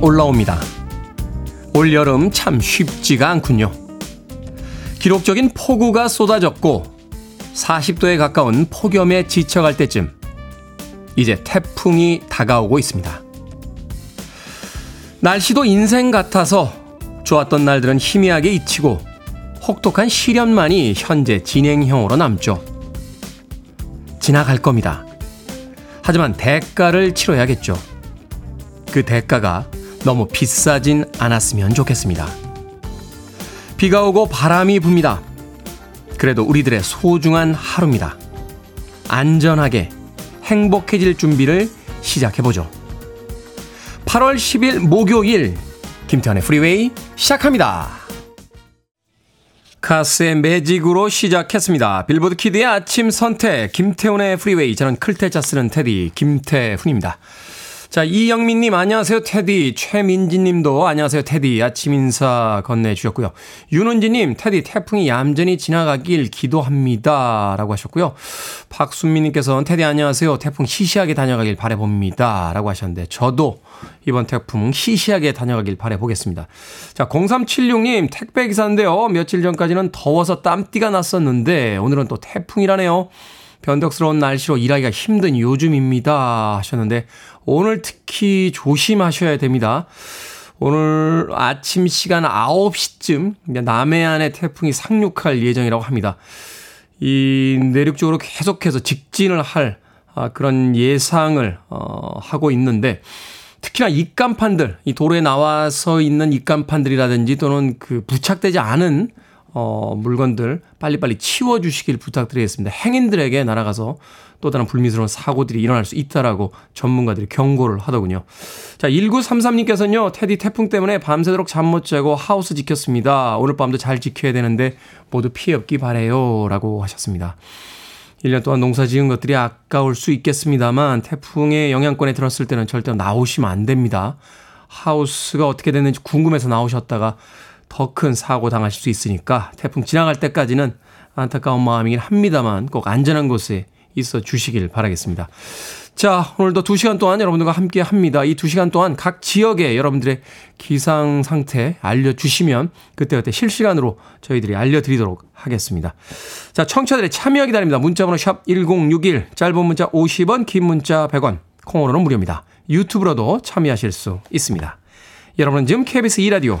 올라옵니다. 올 여름 참 쉽지가 않군요. 기록적인 폭우가 쏟아졌고 40도에 가까운 폭염에 지쳐갈 때쯤 이제 태풍이 다가오고 있습니다. 날씨도 인생 같아서 좋았던 날들은 희미하게 잊히고 혹독한 시련만이 현재 진행형으로 남죠. 지나갈 겁니다. 하지만 대가를 치러야겠죠. 그 대가가 너무 비싸진 않았으면 좋겠습니다. 비가 오고 바람이 붑니다. 그래도 우리들의 소중한 하루입니다. 안전하게 행복해질 준비를 시작해보죠. 8월 10일 목요일 김태훈의 프리웨이 시작합니다. 카스의 매직으로 시작했습니다. 빌보드 키드의 아침 선택 김태훈의 프리웨이 저는 클 태 자 쓰는 태디 김태훈입니다. 자, 이영민님, 안녕하세요, 테디. 최민지님도 안녕하세요, 테디. 아침 인사 건네주셨고요. 윤은지님, 테디, 태풍이 얌전히 지나가길 기도합니다. 라고 하셨고요. 박순미님께서는 테디, 안녕하세요. 태풍 시시하게 다녀가길 바래봅니다. 라고 하셨는데, 저도 이번 태풍 시시하게 다녀가길 바래보겠습니다. 자, 0376님, 택배기사인데요. 며칠 전까지는 더워서 땀띠가 났었는데, 오늘은 또 태풍이라네요. 변덕스러운 날씨로 일하기가 힘든 요즘입니다. 하셨는데, 오늘 특히 조심하셔야 됩니다. 오늘 아침 시간 9시쯤 남해안에 태풍이 상륙할 예정이라고 합니다. 이 내륙 쪽으로 계속해서 직진을 할 아, 그런 예상을 어, 하고 있는데 특히나 입간판들, 이 도로에 나와서 있는 입간판들이라든지 또는 그 부착되지 않은 어, 물건들 빨리빨리 치워주시길 부탁드리겠습니다. 행인들에게 날아가서 또 다른 불미스러운 사고들이 일어날 수 있다라고 전문가들이 경고를 하더군요. 자, 1933님께서는요, 테디 태풍 때문에 밤새도록 잠 못 자고 하우스 지켰습니다. 오늘 밤도 잘 지켜야 되는데 모두 피해 없기 바래요. 라고 하셨습니다. 1년 동안 농사 지은 것들이 아까울 수 있겠습니다만 태풍의 영향권에 들었을 때는 절대 나오시면 안 됩니다. 하우스가 어떻게 됐는지 궁금해서 나오셨다가 더 큰 사고 당하실 수 있으니까 태풍 지나갈 때까지는 안타까운 마음이긴 합니다만 꼭 안전한 곳에 있어 주시길 바라겠습니다. 자, 오늘도 2시간 동안 여러분들과 함께 합니다. 이 2시간 동안 각 지역에 여러분들의 기상 상태 알려주시면 그때그때 실시간으로 저희들이 알려드리도록 하겠습니다. 자, 청취자들의 참여 기다립니다. 문자번호 샵 1061, 짧은 문자 50원, 긴 문자 100원, 콩으로는 무료입니다. 유튜브로도 참여하실 수 있습니다. 여러분은 지금 KBS 2라디오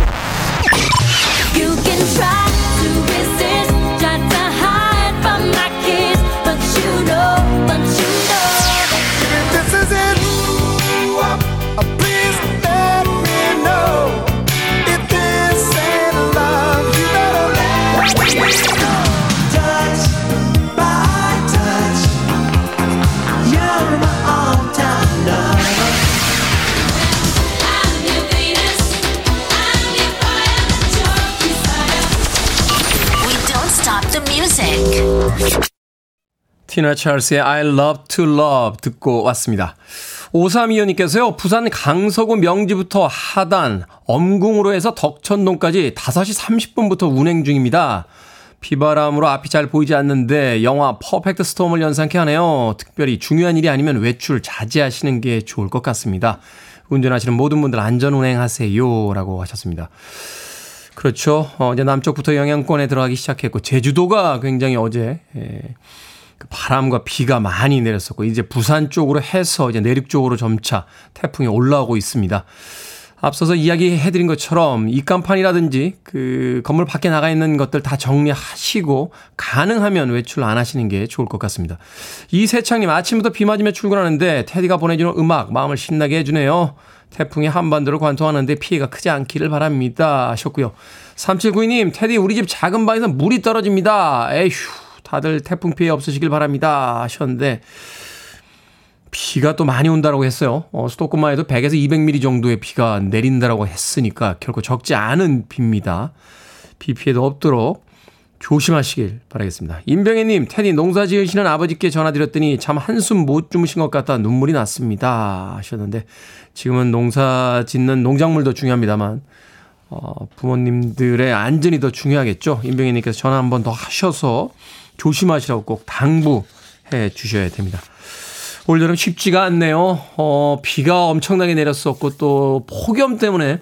티나 찰스의 I love to love 듣고 왔습니다. 5325님께서요, 부산 강서구 명지부터 하단, 엄궁으로 해서 덕천동까지 5시 30분부터 운행 중입니다. 비바람으로 앞이 잘 보이지 않는데 영화 퍼펙트 스톰을 연상케 하네요. 특별히 중요한 일이 아니면 외출 자제하시는 게 좋을 것 같습니다. 운전하시는 모든 분들 안전 운행하세요. 라고 하셨습니다. 그렇죠. 어, 이제 남쪽부터 영향권에 들어가기 시작했고, 제주도가 굉장히 어제, 예, 그 바람과 비가 많이 내렸었고 이제 부산 쪽으로 해서 이제 내륙 쪽으로 점차 태풍이 올라오고 있습니다. 앞서서 이야기해드린 것처럼 입간판이라든지 그 건물 밖에 나가 있는 것들 다 정리하시고 가능하면 외출 안 하시는 게 좋을 것 같습니다. 이세창님 아침부터 비 맞으며 출근하는데 테디가 보내주는 음악 마음을 신나게 해주네요. 태풍이 한반도를 관통하는데 피해가 크지 않기를 바랍니다. 하셨고요. 3792님 테디 우리 집 작은 방에서 물이 떨어집니다. 에휴 다들 태풍 피해 없으시길 바랍니다. 하셨는데, 비가 또 많이 온다라고 했어요. 어, 수도권만 해도 100에서 200mm 정도의 비가 내린다라고 했으니까 결코 적지 않은 비입니다. 비 피해도 없도록 조심하시길 바라겠습니다. 임병혜님, 테디 농사 지으시는 아버지께 전화드렸더니 참 한숨 못 주무신 것 같다 눈물이 났습니다. 하셨는데 지금은 농사 짓는 농작물도 중요합니다만 어, 부모님들의 안전이 더 중요하겠죠. 임병혜님께서 전화 한 번 더 하셔서 조심하시라고 꼭 당부해 주셔야 됩니다. 올 여름 쉽지가 않네요. 어, 비가 엄청나게 내렸었고 또 폭염 때문에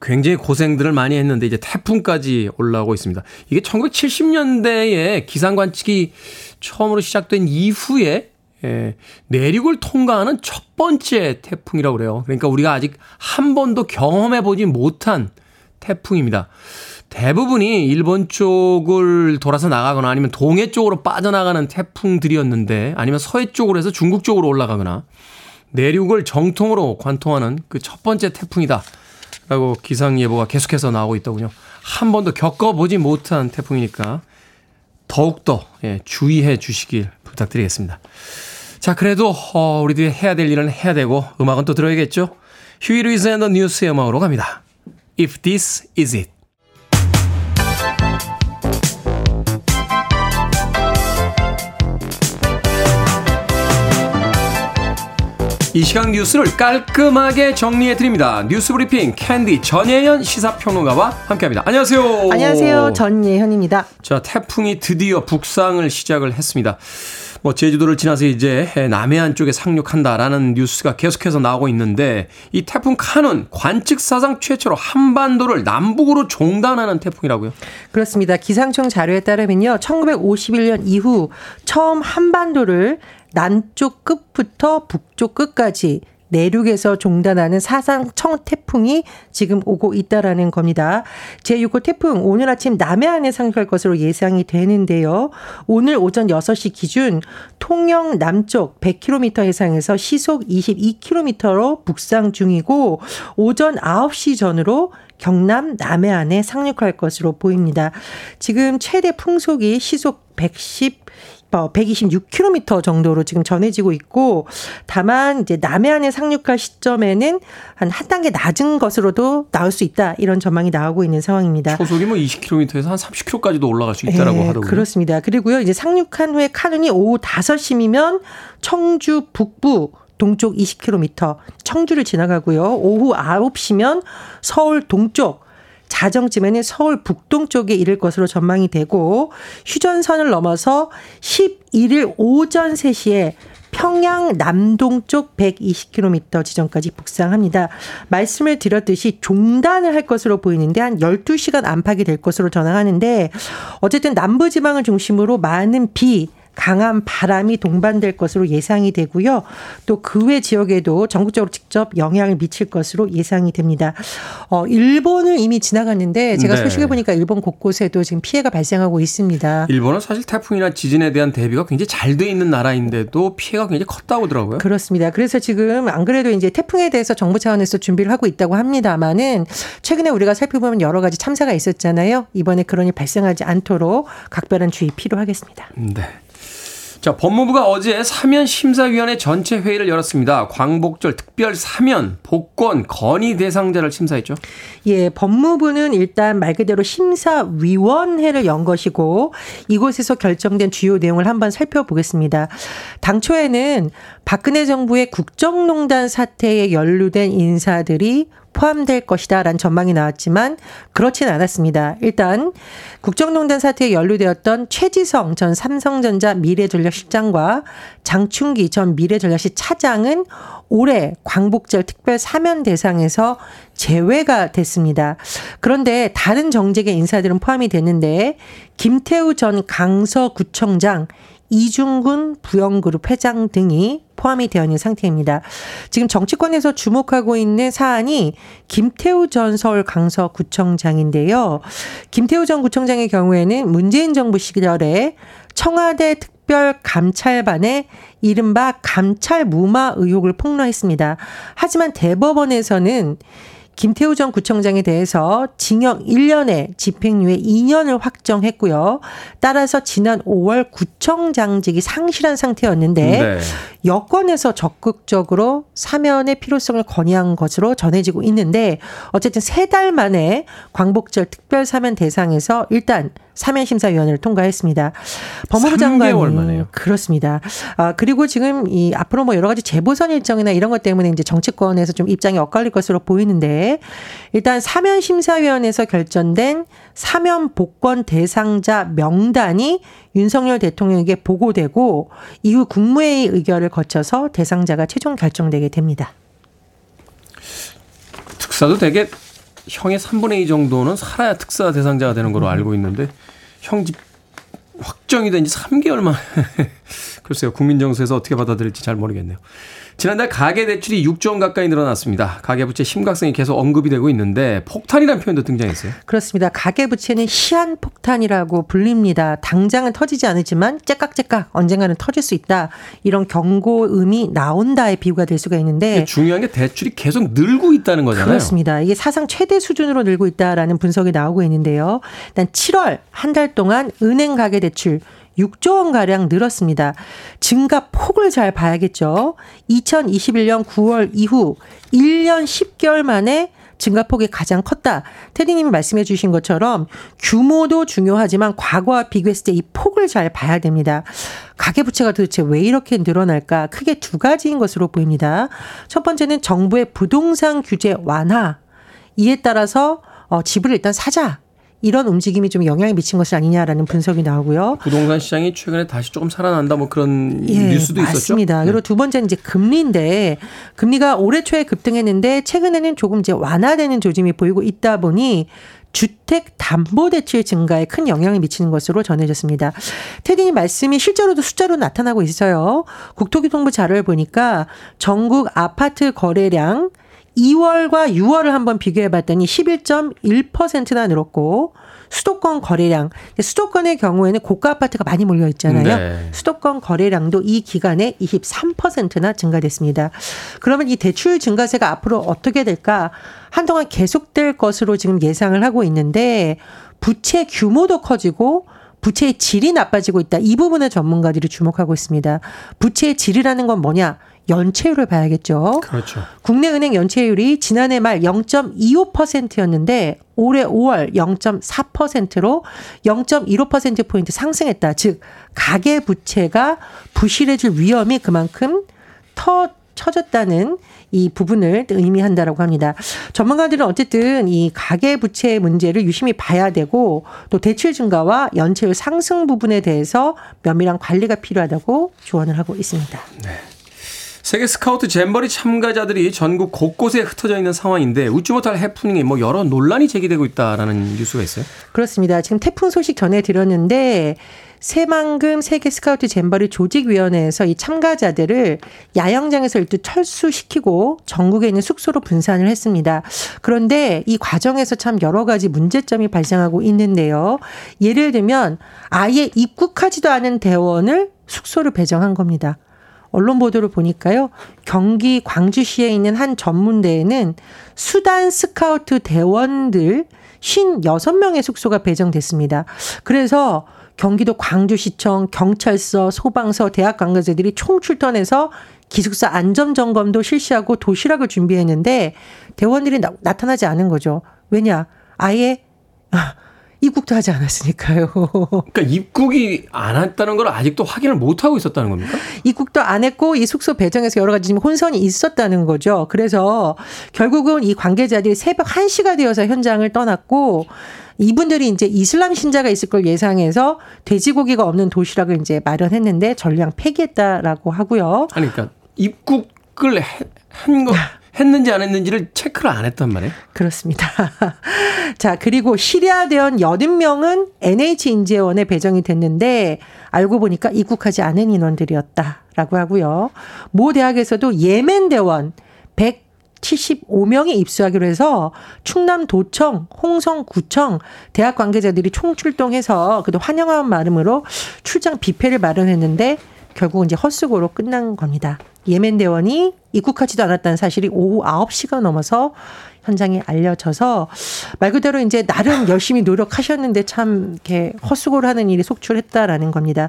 굉장히 고생들을 많이 했는데 이제 태풍까지 올라오고 있습니다. 이게 1970년대에 기상 관측이 처음으로 시작된 이후에 예, 내륙을 통과하는 첫 번째 태풍이라고 그래요. 그러니까 우리가 아직 한 번도 경험해 보지 못한 태풍입니다. 대부분이 일본 쪽을 돌아서 나가거나 아니면 동해 쪽으로 빠져나가는 태풍들이었는데 아니면 서해 쪽으로 해서 중국 쪽으로 올라가거나 내륙을 정통으로 관통하는 그 첫 번째 태풍이다. 라고 기상 예보가 계속해서 나오고 있더군요. 한 번도 겪어보지 못한 태풍이니까 더욱더 예, 주의해 주시길 부탁드리겠습니다. 자, 그래도 어, 우리들이 해야 될 일은 해야 되고 음악은 또 들어야겠죠. Huey Lewis and the News의 음악으로 갑니다. If this is it. 이 시간 뉴스를 깔끔하게 정리해 드립니다. 뉴스 브리핑 캔디 전예현 시사평론가와 함께합니다. 안녕하세요. 안녕하세요. 전예현입니다. 자, 태풍이 드디어 북상을 시작을 했습니다. 뭐 제주도를 지나서 이제 남해안 쪽에 상륙한다라는 뉴스가 계속해서 나오고 있는데 이 태풍 카눈 관측 사상 최초로 한반도를 남북으로 종단하는 태풍이라고요? 그렇습니다. 기상청 자료에 따르면요. 1951년 이후 처음 한반도를 남쪽 끝부터 북쪽 끝까지 내륙에서 종단하는 사상 청 태풍이 지금 오고 있다라는 겁니다. 제6호 태풍 오늘 아침 남해안에 상륙할 것으로 예상이 되는데요. 오늘 오전 6시 기준 통영 남쪽 100km 해상에서 시속 22km로 북상 중이고 오전 9시 전으로 경남 남해안에 상륙할 것으로 보입니다. 지금 최대 풍속이 시속 110 126km 정도로 지금 전해지고 있고 다만 이제 남해안에 상륙할 시점에는 한 한 단계 낮은 것으로도 나올 수 있다 이런 전망이 나오고 있는 상황입니다. 초속이 뭐 20km에서 한 30km까지도 올라갈 수 있다라고 네, 하더군요. 그렇습니다. 그리고요 이제 상륙한 후에 카눈이 오후 5시이면 청주 북부 동쪽 20km 청주를 지나가고요. 오후 9시면 서울 동쪽 자정쯤에는 서울 북동쪽에 이를 것으로 전망이 되고 휴전선을 넘어서 11일 오전 3시에 평양 남동쪽 120km 지점까지 북상합니다. 말씀을 드렸듯이 종단을 할 것으로 보이는데 한 12시간 안팎이 될 것으로 전망하는데 어쨌든 남부 지방을 중심으로 많은 비, 강한 바람이 동반될 것으로 예상이 되고요. 또 그 외 지역에도 전국적으로 직접 영향을 미칠 것으로 예상이 됩니다. 어, 일본을 이미 지나갔는데 제가 네. 소식을 보니까 일본 곳곳에도 지금 피해가 발생하고 있습니다. 일본은 사실 태풍이나 지진에 대한 대비가 굉장히 잘 돼 있는 나라인데도 피해가 굉장히 컸다고 하더라고요. 그렇습니다. 그래서 지금 안 그래도 이제 태풍에 대해서 정부 차원에서 준비를 하고 있다고 합니다만은 최근에 우리가 살펴보면 여러 가지 참사가 있었잖아요. 이번에 그런 일 발생하지 않도록 각별한 주의 필요하겠습니다. 네. 자, 법무부가 어제 사면 심사위원회 전체 회의를 열었습니다. 광복절 특별 사면, 복권, 건의 대상자를 심사했죠. 예, 법무부는 일단 말 그대로 심사위원회를 연 것이고 이곳에서 결정된 주요 내용을 한번 살펴보겠습니다. 당초에는 박근혜 정부의 국정농단 사태에 연루된 인사들이 포함될 것이다라는 전망이 나왔지만 그렇지는 않았습니다. 일단 국정농단 사태에 연루되었던 최지성 전 삼성전자 미래전략실장과 장충기 전 미래전략실 차장은 올해 광복절 특별 사면 대상에서 제외가 됐습니다. 그런데 다른 정책계 인사들은 포함이 됐는데 김태우 전 강서구청장 이중근 부영그룹 회장 등이 포함이 되어 있는 상태입니다. 지금 정치권에서 주목하고 있는 사안이 김태우 전 서울 강서구청장인데요. 김태우 전 구청장의 경우에는 문재인 정부 시절에 청와대 특별 감찰반에 이른바 감찰 무마 의혹을 폭로했습니다. 하지만 대법원에서는 김태우 전 구청장에 대해서 징역 1년에 집행유예 2년을 확정했고요. 따라서 지난 5월 구청장직이 상실한 상태였는데 네. 여권에서 적극적으로 사면의 필요성을 건의한 것으로 전해지고 있는데 어쨌든 세 달 만에 광복절 특별 사면 대상에서 일단 사면 심사위원회를 통과했습니다. 법무부 장관이 그렇습니다. 아, 그리고 지금 이 앞으로 뭐 여러 가지 재보선 일정이나 이런 것 때문에 이제 정치권에서 좀 입장이 엇갈릴 것으로 보이는데 일단 사면 심사위원회에서 결정된 사면 복권 대상자 명단이 윤석열 대통령에게 보고되고 이후 국무회의 의결을 거쳐서 대상자가 최종 결정되게 됩니다. 특사도 되게 형의 3분의 2 정도는 살아야 특사 대상자가 되는 걸로 알고 있는데 형 집 확정이 된 지 3개월 만에 글쎄요 국민 정서에서 어떻게 받아들일지 잘 모르겠네요. 지난달 가계 대출이 6조 원 가까이 늘어났습니다. 가계 부채 심각성이 계속 언급이 되고 있는데 폭탄이라는 표현도 등장했어요. 그렇습니다. 가계 부채는 시한 폭탄이라고 불립니다. 당장은 터지지 않지만 째깍째깍 언젠가는 터질 수 있다. 이런 경고음이 나온다의 비유가 될 수가 있는데 중요한 게 대출이 계속 늘고 있다는 거잖아요. 그렇습니다. 이게 사상 최대 수준으로 늘고 있다라는 분석이 나오고 있는데요. 일단 7월 한 달 동안 은행 가계 대출 6조 원 가량 늘었습니다. 증가 폭을 잘 봐야겠죠. 2021년 9월 이후 1년 10개월 만에 증가폭이 가장 컸다. 테디님이 말씀해 주신 것처럼 규모도 중요하지만 과거와 비교했을 때 이 폭을 잘 봐야 됩니다. 가계부채가 도대체 왜 이렇게 늘어날까? 크게 두 가지인 것으로 보입니다. 첫 번째는 정부의 부동산 규제 완화. 이에 따라서 어, 집을 일단 사자. 이런 움직임이 좀 영향을 미친 것이 아니냐라는 분석이 나오고요. 부동산 시장이 최근에 다시 조금 살아난다 뭐 그런 예, 뉴스도 맞습니다. 있었죠. 맞습니다. 네. 그리고 두 번째는 이제 금리인데 금리가 올해 초에 급등했는데 최근에는 조금 이제 완화되는 조짐이 보이고 있다 보니 주택 담보 대출 증가에 큰 영향을 미치는 것으로 전해졌습니다. 테디님 말씀이 실제로도 숫자로 나타나고 있어요. 국토교통부 자료를 보니까 전국 아파트 거래량 2월과 6월을 한번 비교해 봤더니 11.1%나 늘었고 수도권 거래량 수도권의 경우에는 고가 아파트가 많이 몰려 있잖아요. 네. 수도권 거래량도 이 기간에 23%나 증가됐습니다. 그러면 이 대출 증가세가 앞으로 어떻게 될까? 한동안 계속될 것으로 지금 예상을 하고 있는데 부채 규모도 커지고 부채의 질이 나빠지고 있다. 이 부분에 전문가들이 주목하고 있습니다. 부채의 질이라는 건 뭐냐? 연체율을 봐야겠죠. 그렇죠. 국내 은행 연체율이 지난해 말 0.25%였는데 올해 5월 0.4%로 0.15%포인트 상승했다. 즉, 가계 부채가 부실해질 위험이 그만큼 더 처졌다는 이 부분을 의미한다라고 합니다. 전문가들은 어쨌든 이 가계 부채 문제를 유심히 봐야 되고 또 대출 증가와 연체율 상승 부분에 대해서 면밀한 관리가 필요하다고 조언을 하고 있습니다. 네. 세계 스카우트 잼버리 참가자들이 전국 곳곳에 흩어져 있는 상황인데 웃지 못할 해프닝이 뭐 여러 논란이 제기되고 있다라는 뉴스가 있어요. 그렇습니다. 지금 태풍 소식 전해 드렸는데 새만금 세계 스카우트 잼버리 조직위원회에서 이 참가자들을 야영장에서 일단 철수시키고 전국에 있는 숙소로 분산을 했습니다. 그런데 이 과정에서 참 여러 가지 문제점이 발생하고 있는데요. 예를 들면 아예 입국하지도 않은 대원을 숙소로 배정한 겁니다. 언론 보도를 보니까요. 경기 광주시에 있는 한 전문대에는 수단 스카우트 대원들 56명의 숙소가 배정됐습니다. 그래서 경기도 광주시청, 경찰서, 소방서, 대학 관계자들이 총출동해서 기숙사 안전 점검도 실시하고 도시락을 준비했는데 대원들이 나, 타나지 않은 거죠. 왜냐? 아예 입국도 하지 않았으니까요. 그러니까 입국이 안 했다는 걸 아직도 확인을 못 하고 있었다는 겁니까? 입국도 안 했고 이 숙소 배정에서 여러 가지 지금 혼선이 있었다는 거죠. 그래서 결국은 이 관계자들이 새벽 1시가 되어서 현장을 떠났고 이분들이 이제 이슬람 신자가 있을 걸 예상해서 돼지고기가 없는 도시락을 이제 마련했는데 전량 폐기했다라고 하고요. 아니 그러니까 입국을 한 거. 했는지 안 했는지를 체크를 안 했단 말이에요? 그렇습니다. 자, 그리고 시리아 대원 80명은 NH인재원에 배정이 됐는데 알고 보니까 입국하지 않은 인원들이었다라고 하고요. 모 대학에서도 예멘 대원 100 75명이 입수하기로 해서 충남 도청, 홍성구청 대학 관계자들이 총출동해서 그도 환영한 마음으로 출장 뷔페를 마련했는데 결국 이제 헛수고로 끝난 겁니다. 예멘 대원이 입국하지도 않았다는 사실이 오후 9시가 넘어서 현장에 알려져서 말 그대로 이제 나름 열심히 노력하셨는데 참 이렇게 헛수고를 하는 일이 속출했다라는 겁니다.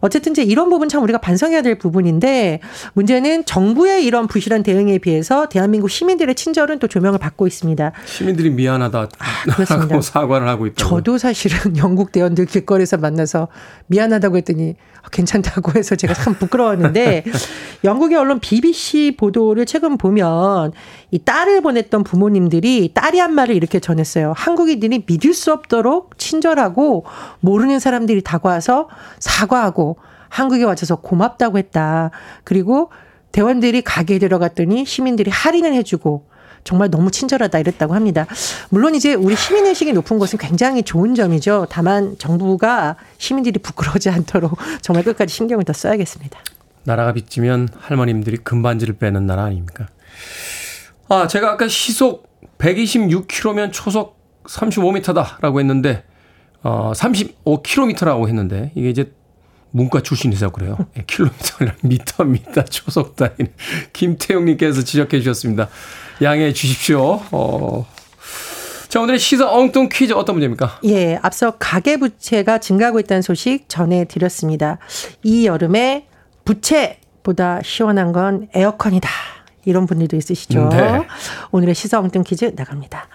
어쨌든 이제 이런 부분 참 우리가 반성해야 될 부분인데 문제는 정부의 이런 부실한 대응에 비해서 대한민국 시민들의 친절은 또 조명을 받고 있습니다. 시민들이 미안하다 아, 사과를 하고 있다. 저도 사실은 영국 대원들 길거리에서 만나서 미안하다고 했더니 괜찮다고 해서 제가 참 부끄러웠는데 영국의 언론 BBC 보도를 최근 보면 이 딸을 보냈던 부모님들이 딸이 한 말을 이렇게 전했어요. 한국인들이 믿을 수 없도록 친절하고 모르는 사람들이 다가와서 사과하고 한국에 와줘서 고맙다고 했다. 그리고 대원들이 가게에 들어갔더니 시민들이 할인을 해주고 정말 너무 친절하다 이랬다고 합니다. 물론 이제 우리 시민의식이 높은 것은 굉장히 좋은 점이죠. 다만 정부가 시민들이 부끄러워하지 않도록 정말 끝까지 신경을 더 써야겠습니다. 나라가 빚지면 할머님들이 금반지를 빼는 나라 아닙니까? 아, 제가 아까 시속 126km면 초속 35m다라고 했는데, 어, 35km라고 했는데, 이게 이제 문과 출신이서 그래요. 네, 킬로미터랑 미터입니다. 초속 단위는. 김태용님께서 지적해 주셨습니다. 양해해 주십시오. 어. 자, 오늘의 시사 엉뚱 퀴즈 어떤 문제입니까? 예, 앞서 가계부채가 증가하고 있다는 소식 전해드렸습니다. 이 여름에 부채보다 시원한 건 에어컨이다. 이런 분들도 있으시죠. 네. 오늘의 시사 엉뚱 퀴즈 나갑니다.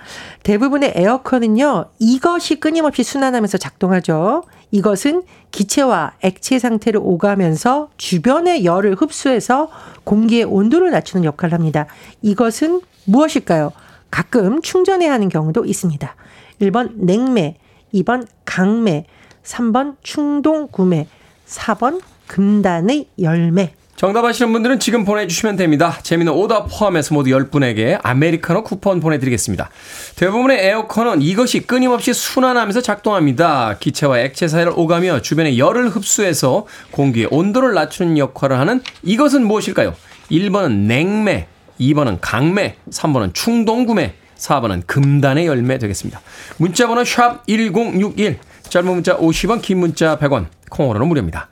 대부분의 에어컨은요, 이것이 끊임없이 순환하면서 작동하죠. 이것은 기체와 액체 상태를 오가면서 주변의 열을 흡수해서 공기의 온도를 낮추는 역할을 합니다. 이것은 무엇일까요? 가끔 충전해야 하는 경우도 있습니다. 1번 냉매, 2번 강매, 3번 충동 구매, 4번 금단의 열매. 정답 아시는 분들은 지금 보내주시면 됩니다. 재미는 오답 포함해서 모두 10분에게 아메리카노 쿠폰 보내드리겠습니다. 대부분의 에어컨은 이것이 끊임없이 순환하면서 작동합니다. 기체와 액체 사이를 오가며 주변의 열을 흡수해서 공기의 온도를 낮추는 역할을 하는 이것은 무엇일까요? 1번은 냉매, 2번은 강매, 3번은 충동구매, 4번은 금단의 열매 되겠습니다. 문자번호 샵 1061, 짧은 문자 50원, 긴 문자 100원, 콩으로는 무료입니다.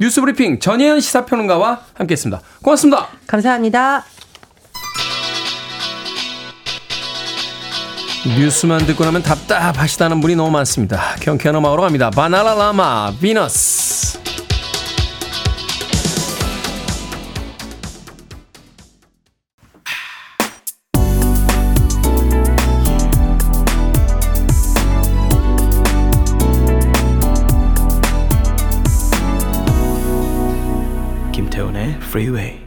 뉴스브리핑 전혜연 시사평론가와 함께했습니다. 고맙습니다. 감사합니다. 뉴스만 듣고 나면 답답하시다는 분이 너무 많습니다. 경쾌한 음악으로 갑니다. 바나라 라마 비너스. 프리웨이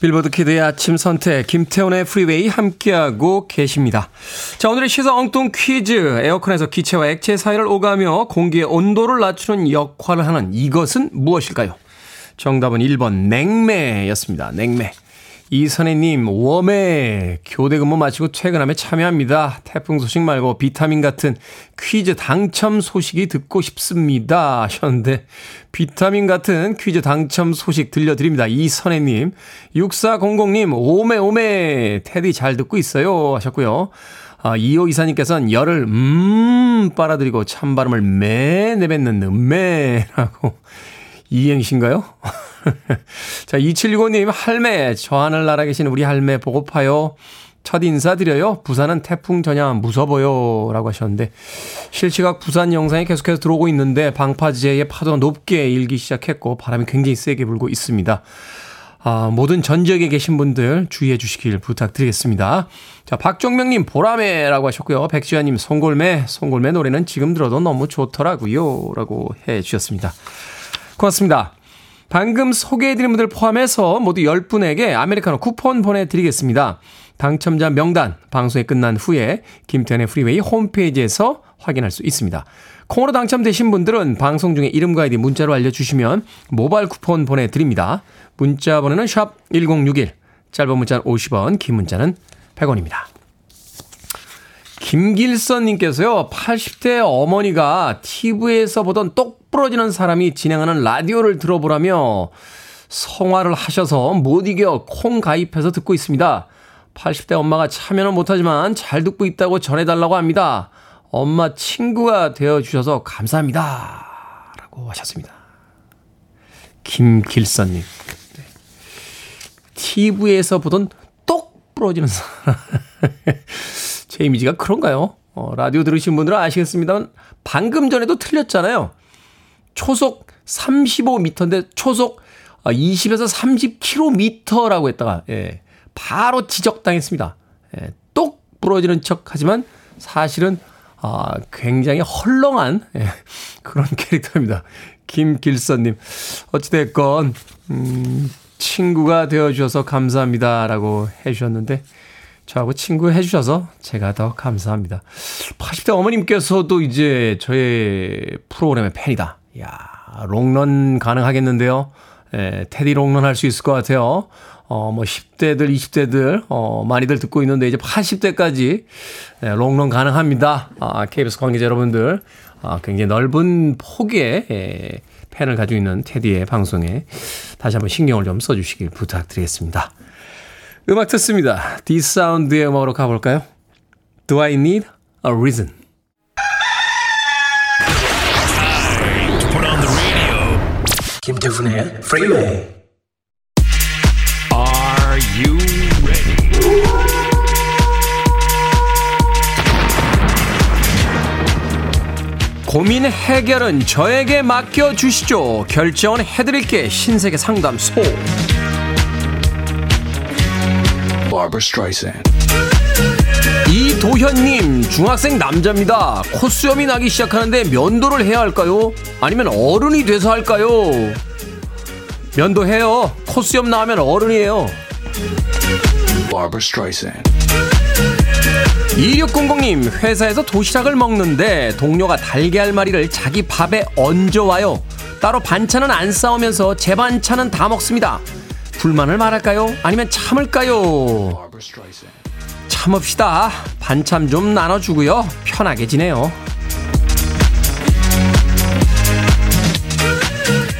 빌보드 키드의 아침 선택 김태훈의 프리웨이 함께하고 계십니다. 자 오늘의 시사 엉뚱 퀴즈 에어컨에서 기체와 액체 사이를 오가며 공기의 온도를 낮추는 역할을 하는 이것은 무엇일까요? 정답은 1번 냉매였습니다. 냉매. 이선혜님, 밤에 교대 근무 마치고 퇴근하며 참여합니다. 태풍 소식 말고 비타민 같은 퀴즈 당첨 소식이 듣고 싶습니다. 하셨는데, 비타민 같은 퀴즈 당첨 소식 들려드립니다. 이선혜님, 6400님, 오메, 오메, 테디 잘 듣고 있어요. 하셨고요. 아, 2호 이사님께서는 열을, 음, 빨아들이고 찬바람을 매 내뱉는 음매라고. 이행신가요? 자, 2765님, 할매, 저 하늘 날아 계신 우리 할매 보고파요. 첫 인사드려요. 부산은 태풍 전야 무서워요. 라고 하셨는데, 실시각 부산 영상이 계속해서 들어오고 있는데, 방파제의 파도가 높게 일기 시작했고, 바람이 굉장히 세게 불고 있습니다. 아, 모든 전 지역에 계신 분들 주의해 주시길 부탁드리겠습니다. 자, 박종명님, 보라매라고 하셨고요. 백지아님, 송골매, 송골매 노래는 지금 들어도 너무 좋더라고요. 라고 해 주셨습니다. 고맙습니다. 방금 소개해드린 분들 포함해서 모두 10분에게 아메리카노 쿠폰 보내드리겠습니다. 당첨자 명단 방송이 끝난 후에 김태훈의 프리웨이 홈페이지에서 확인할 수 있습니다. 콩으로 당첨되신 분들은 방송 중에 이름과 아이디 문자로 알려주시면 모바일 쿠폰 보내드립니다. 문자 번호는 샵 1061, 짧은 문자는 50원, 긴 문자는 100원입니다. 김길선님께서요, 80대 어머니가 TV에서 보던 똑 부러지는 사람이 진행하는 라디오를 들어보라며 성화를 하셔서 못 이겨 콩 가입해서 듣고 있습니다. 80대 엄마가 참여는 못하지만 잘 듣고 있다고 전해달라고 합니다. 엄마 친구가 되어주셔서 감사합니다. 라고 하셨습니다. 김길선님. 네. TV에서 보던 똑 부러지는 사람. 제 이미지가 그런가요? 어, 라디오 들으신 분들은 아시겠습니다만 방금 전에도 틀렸잖아요. 초속 35m인데 초속 20에서 아, 30km라고 했다가, 예, 바로 지적당했습니다. 예, 똑 부러지는 척 하지만 사실은, 아, 굉장히 헐렁한, 예, 그런 캐릭터입니다. 김길선님. 어찌됐건, 음, 친구가 되어주셔서 감사합니다라고 해주셨는데, 저하고 친구 해주셔서 제가 더 감사합니다. 80대 어머님께서도 이제 저의 프로그램의 팬이다. 이야, 롱런 가능하겠는데요. 예, 테디 롱런 할 수 있을 것 같아요. 어, 뭐 10대들, 20대들, 어, 많이들 듣고 있는데 이제 80대까지 예, 롱런 가능합니다. 아, KBS 관계자 여러분들, 아, 굉장히 넓은 폭의 예, 팬을 가지고 있는 테디의 방송에 다시 한번 신경을 좀 써주시길 부탁드리겠습니다. 음악 듣습니다. 디사운드의 음악으로 가볼까요? Do I need a reason? 김태훈의 Freeway. Are you ready? 고민 해결은 저에게 맡겨 주시죠. 결정은 해드릴게 신세계 상담소. Barbara Streisand. 이도현님, 중학생 남자입니다. 콧수염이 나기 시작하는데 면도를 해야 할까요? 아니면 어른이 돼서 할까요? 면도해요. 콧수염 나오면 어른이에요. Barbara Streisand. 2600님, 회사에서 도시락을 먹는데 동료가 달걀말이를 자기 밥에 얹어와요. 따로 반찬은 안 싸우면서 제 반찬은 다 먹습니다. 불만을 말할까요? 아니면 참을까요? 참읍시다. 반참 좀 나눠주고요. 편하게 지내요.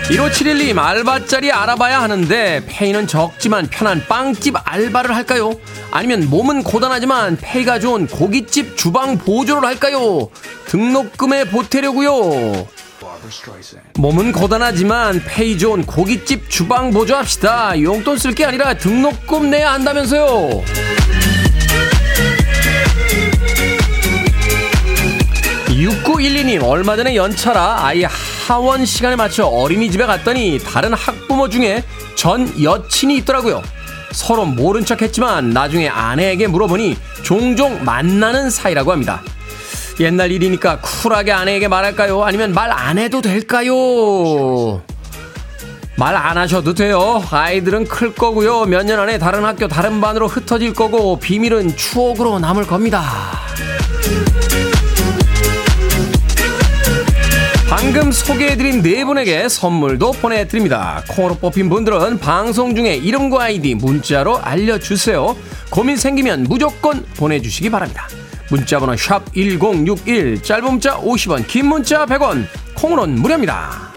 1571님 알바짜리 알아봐야 하는데 페이는 적지만 편한 빵집 알바를 할까요? 아니면 몸은 고단하지만 페이가 좋은 고깃집 주방 보조를 할까요? 등록금에 보태려고요. 몸은 고단하지만 페이 좋은 고깃집 주방 보조합시다. 용돈 쓸 게 아니라 등록금 내야 한다면서요. 6912님 얼마 전에 연차라 아이 하원 시간에 맞춰 어린이집에 갔더니 다른 학부모 중에 전 여친이 있더라고요. 서로 모른 척 했지만 나중에 아내에게 물어보니 종종 만나는 사이라고 합니다. 옛날 일이니까 쿨하게 아내에게 말할까요? 아니면 말 안 해도 될까요? 말 안 하셔도 돼요. 아이들은 클 거고요. 몇 년 안에 다른 학교, 다른 반으로 흩어질 거고, 비밀은 추억으로 남을 겁니다. 방금 소개해드린 네 분에게 선물도 보내드립니다. 콩으로 뽑힌 분들은 방송 중에 이름과 아이디 문자로 알려주세요. 고민 생기면 무조건 보내주시기 바랍니다. 문자번호 샵 1061, 짧은 문자 50원, 긴 문자 100원, 콩으로는 무료입니다.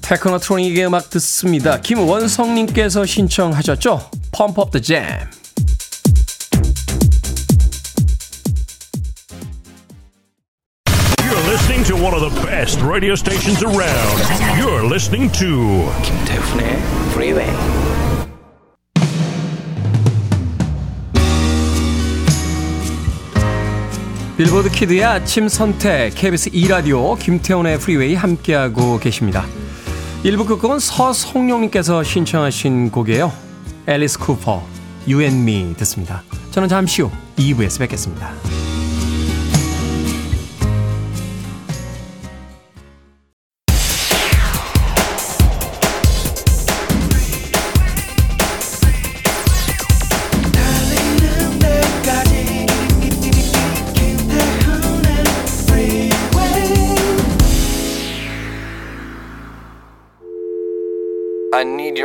테크노트로닉의 음악 듣습니다. 김원성님께서 신청하셨죠? Pump Up the Jam. To one of the best radio stations around. You're listening to 김태훈의 Freeway. 빌보드 키드의 아침 선택 KBS 2라디오 김태훈의 프리웨이 함께하고 계십니다. 1부 끝곡은 서성룡님께서 신청하신 곡이에요. 앨리스 쿠퍼, You and Me 듣습니다. 저는 잠시 후 2부에서 뵙겠습니다.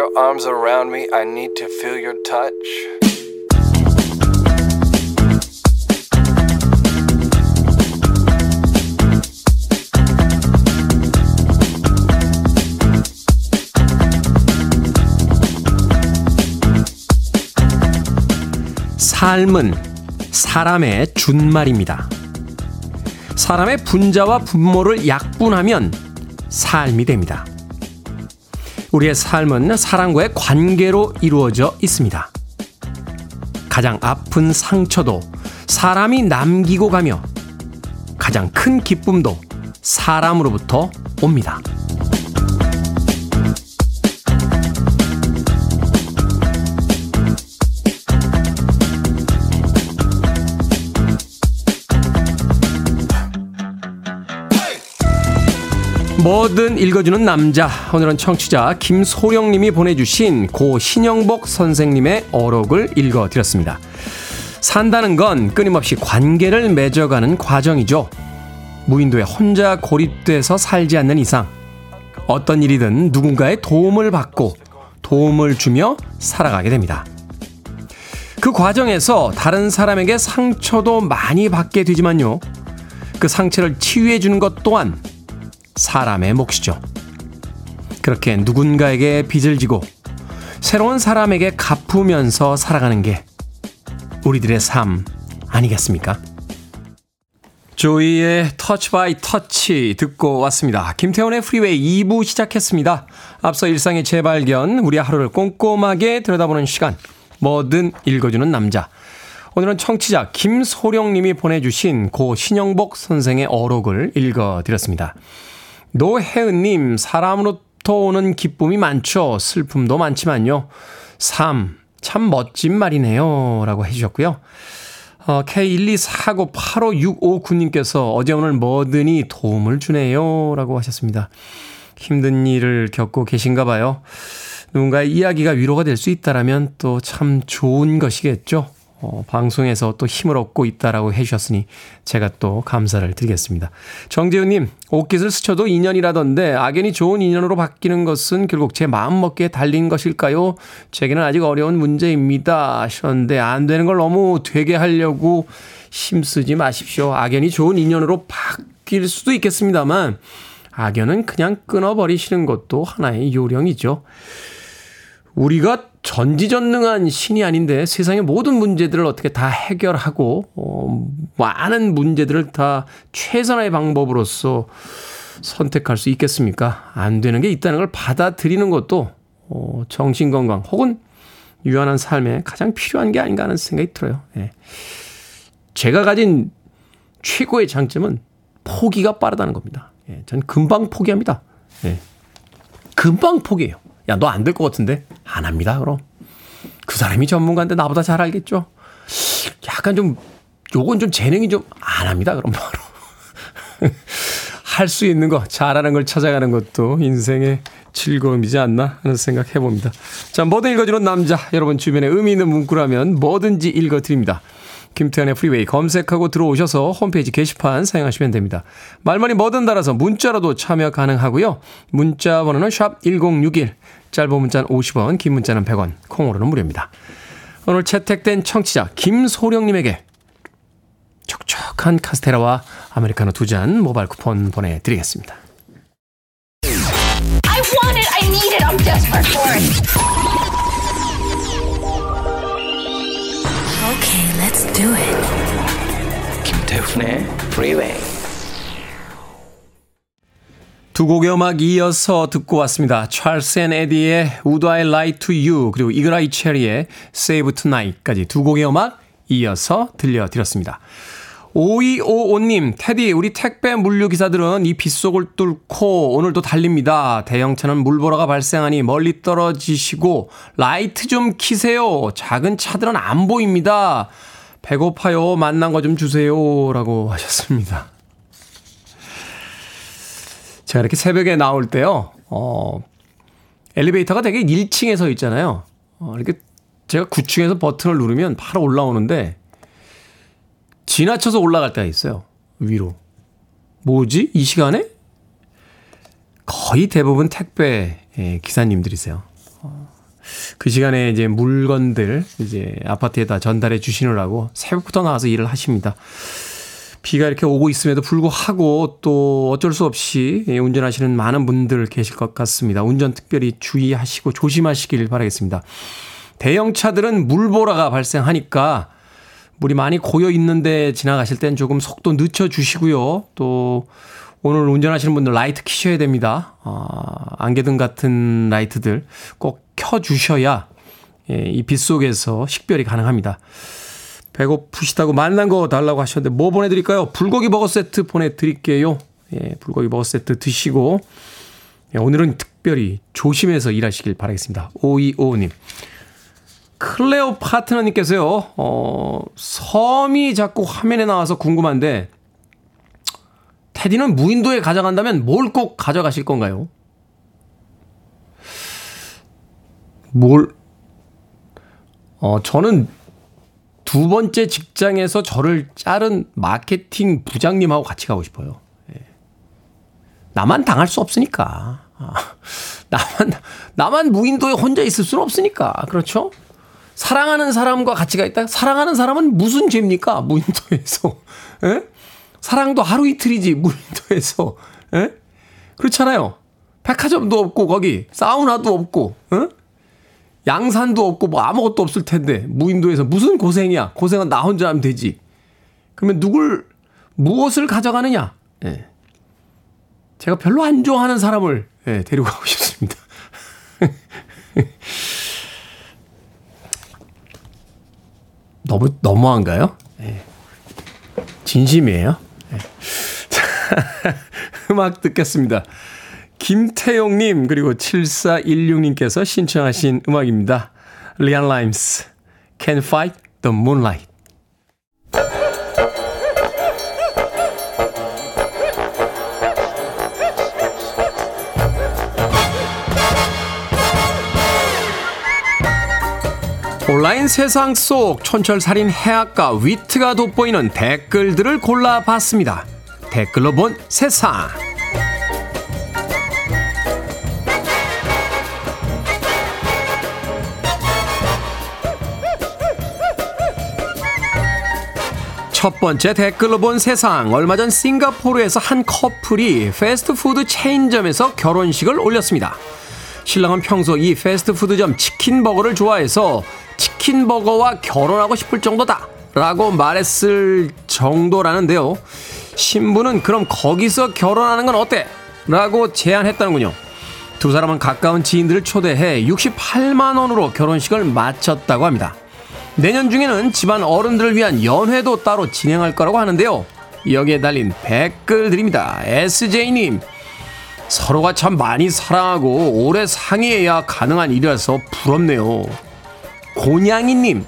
Your arms around me. I need to feel your touch. 삶은 사람의 준말입니다. 사람의 분자와 분모를 약분하면 삶이 됩니다. 우리의 삶은 사람과의 관계로 이루어져 있습니다. 가장 아픈 상처도 사람이 남기고 가며 가장 큰 기쁨도 사람으로부터 옵니다. 뭐든 읽어주는 남자. 오늘은 청취자 김소령님이 보내주신 고 신영복 선생님의 어록을 읽어드렸습니다. 산다는 건 끊임없이 관계를 맺어가는 과정이죠. 무인도에 혼자 고립돼서 살지 않는 이상 어떤 일이든 누군가의 도움을 받고 도움을 주며 살아가게 됩니다. 그 과정에서 다른 사람에게 상처도 많이 받게 되지만요. 그 상처를 치유해 주는 것 또한 사람의 몫이죠. 그렇게 누군가에게 빚을 지고 새로운 사람에게 갚으면서 살아가는 게 우리들의 삶 아니겠습니까? 조이의 Touch by Touch 듣고 왔습니다. 김태훈의 프리웨이 2부 시작했습니다. 앞서 일상의 재발견, 우리 하루를 꼼꼼하게 들여다보는 시간, 뭐든 읽어주는 남자. 오늘은 청취자 김소령님이 보내주신 고 신영복 선생의 어록을 읽어드렸습니다. 노혜은님, 사람으로부터 오는 기쁨이 많죠. 슬픔도 많지만요. 삶, 참 멋진 말이네요. 라고 해주셨고요. 어, K124985659님께서 어제 오늘 뭐든이 도움을 주네요. 라고 하셨습니다. 힘든 일을 겪고 계신가 봐요. 누군가의 이야기가 위로가 될 수 있다라면 또 참 좋은 것이겠죠. 어, 방송에서 또 힘을 얻고 있다라고 해주셨으니 제가 또 감사를 드리겠습니다. 정재훈님, 옷깃을 스쳐도 인연이라던데 악연이 좋은 인연으로 바뀌는 것은 결국 제 마음먹기에 달린 것일까요? 제게는 아직 어려운 문제입니다. 하셨는데 안 되는 걸 너무 되게 하려고 힘쓰지 마십시오. 악연이 좋은 인연으로 바뀔 수도 있겠습니다만 악연은 그냥 끊어버리시는 것도 하나의 요령이죠. 우리가 전지전능한 신이 아닌데 세상의 모든 문제들을 어떻게 다 해결하고 어, 많은 문제들을 다 최선의 방법으로서 선택할 수 있겠습니까? 안 되는 게 있다는 걸 받아들이는 것도 어, 정신 건강 혹은 유한한 삶에 가장 필요한 게 아닌가 하는 생각이 들어요. 예. 제가 가진 최고의 장점은 포기가 빠르다는 겁니다. 예, 전 금방 포기합니다. 예. 금방 포기해요. 야, 너 안 될 것 같은데? 안 합니다, 그럼. 그 사람이 전문가인데 나보다 잘 알겠죠? 약간 좀, 요건 좀 재능이 좀 안 합니다, 그럼 바로. 할 수 있는 거, 잘하는 걸 찾아가는 것도 인생의 즐거움이지 않나 하는 생각 해봅니다. 자, 뭐든 읽어주는 남자. 여러분 주변에 의미 있는 문구라면 뭐든지 읽어드립니다. 김태훈의 프리웨이 검색하고 들어오셔서 홈페이지 게시판 사용하시면 됩니다. 말머리 뭐든 달아서 문자로도 참여 가능하고요. 문자 번호는 샵 1061, 짧은 문자는 50원, 긴 문자는 100원, 콩으로는 무료입니다. 오늘 채택된 청취자 김소령님에게 촉촉한 카스테라와 아메리카노 두 잔 모바일 쿠폰 보내드리겠습니다. Freeway. 두 곡의 음악 이어서 듣고 왔습니다. Charles and Eddie의 Would I Lie to You 그리고 Eagle-Eye Cherry의 Save Tonight까지 두 곡의 음악 이어서 들려드렸습니다. 5255님, 태디, 우리 택배 물류 기사들은 이 빗속을 뚫고 오늘도 달립니다. 대형차는 물보라가 발생하니 멀리 떨어지시고 라이트 좀 키세요. 작은 차들은 안 보입니다. 배고파요. 만난 거 좀 주세요. 라고 하셨습니다. 제가 이렇게 새벽에 나올 때요, 어, 엘리베이터가 되게 1층에 서 있잖아요. 어, 이렇게 제가 9층에서 버튼을 누르면 바로 올라오는데 지나쳐서 올라갈 때가 있어요. 위로. 뭐지? 이 시간에? 거의 대부분 택배 예, 기사님들이세요. 어, 그 시간에 이제 물건들 이제 아파트에다 전달해 주시느라고 새벽부터 나와서 일을 하십니다. 비가 이렇게 오고 있음에도 불구하고 또 어쩔 수 없이 예, 운전하시는 많은 분들 계실 것 같습니다. 운전 특별히 주의하시고 조심하시길 바라겠습니다. 대형차들은 물보라가 발생하니까 물이 많이 고여 있는데 지나가실 땐 조금 속도 늦춰 주시고요. 또 오늘 운전하시는 분들 라이트 키셔야 됩니다. 어, 안개등 같은 라이트들 꼭 켜 주셔야 예, 이빛 속에서 식별이 가능합니다. 배고프시다고 만난 거 달라고 하셨는데 뭐 보내드릴까요? 불고기 버거 세트 보내드릴게요. 예, 불고기 버거 세트 드시고 예, 오늘은 특별히 조심해서 일하시길 바라겠습니다. 5255님. 클레오 파트너님께서요, 어, 섬이 자꾸 화면에 나와서 궁금한데, 테디는 무인도에 가져간다면 뭘 꼭 가져가실 건가요? 뭘, 어, 저는 두 번째 직장에서 저를 자른 마케팅 부장님하고 같이 가고 싶어요. 예. 나만 당할 수 없으니까. 아, 나만, 나만 무인도에 혼자 있을 수는 없으니까. 그렇죠? 사랑하는 사람과 같이 가 있다? 사랑하는 사람은 무슨 죄입니까? 무인도에서. 예? 사랑도 하루 이틀이지, 무인도에서. 예? 그렇잖아요. 백화점도 없고, 거기, 사우나도 없고, 어? 양산도 없고, 뭐 아무것도 없을 텐데, 무인도에서 무슨 고생이야? 고생은 나 혼자 하면 되지. 그러면 누굴, 무엇을 가져가느냐? 예. 제가 별로 안 좋아하는 사람을, 예, 데리고 가고 싶습니다. 너무 너무한가요? 네. 진심이에요. 네. 자, 음악 듣겠습니다. 김태용님 그리고 7416님께서 신청하신 음악입니다. 리안 라임스 Can Fight the Moonlight 온라인 세상 속 촌철살인 해악과 위트가 돋보이는 댓글들을 골라봤습니다. 댓글로 본 세상. 첫 번째 댓글로 본 세상. 얼마 전 싱가포르에서 한 커플이 패스트푸드 체인점에서 결혼식을 올렸습니다. 신랑은 평소 이 패스트푸드점 치킨버거를 좋아해서 치킨버거와 결혼하고 싶을 정도다. 라고 말했을 정도라는데요. 신부는 그럼 거기서 결혼하는 건 어때? 라고 제안했다는군요. 두 사람은 가까운 지인들을 초대해 68만원으로 결혼식을 마쳤다고 합니다. 내년 중에는 집안 어른들을 위한 연회도 따로 진행할 거라고 하는데요. 여기에 달린 댓글들입니다. SJ님, 서로가 참 많이 사랑하고 오래 상의해야 가능한 일이라서 부럽네요. 고냥이님,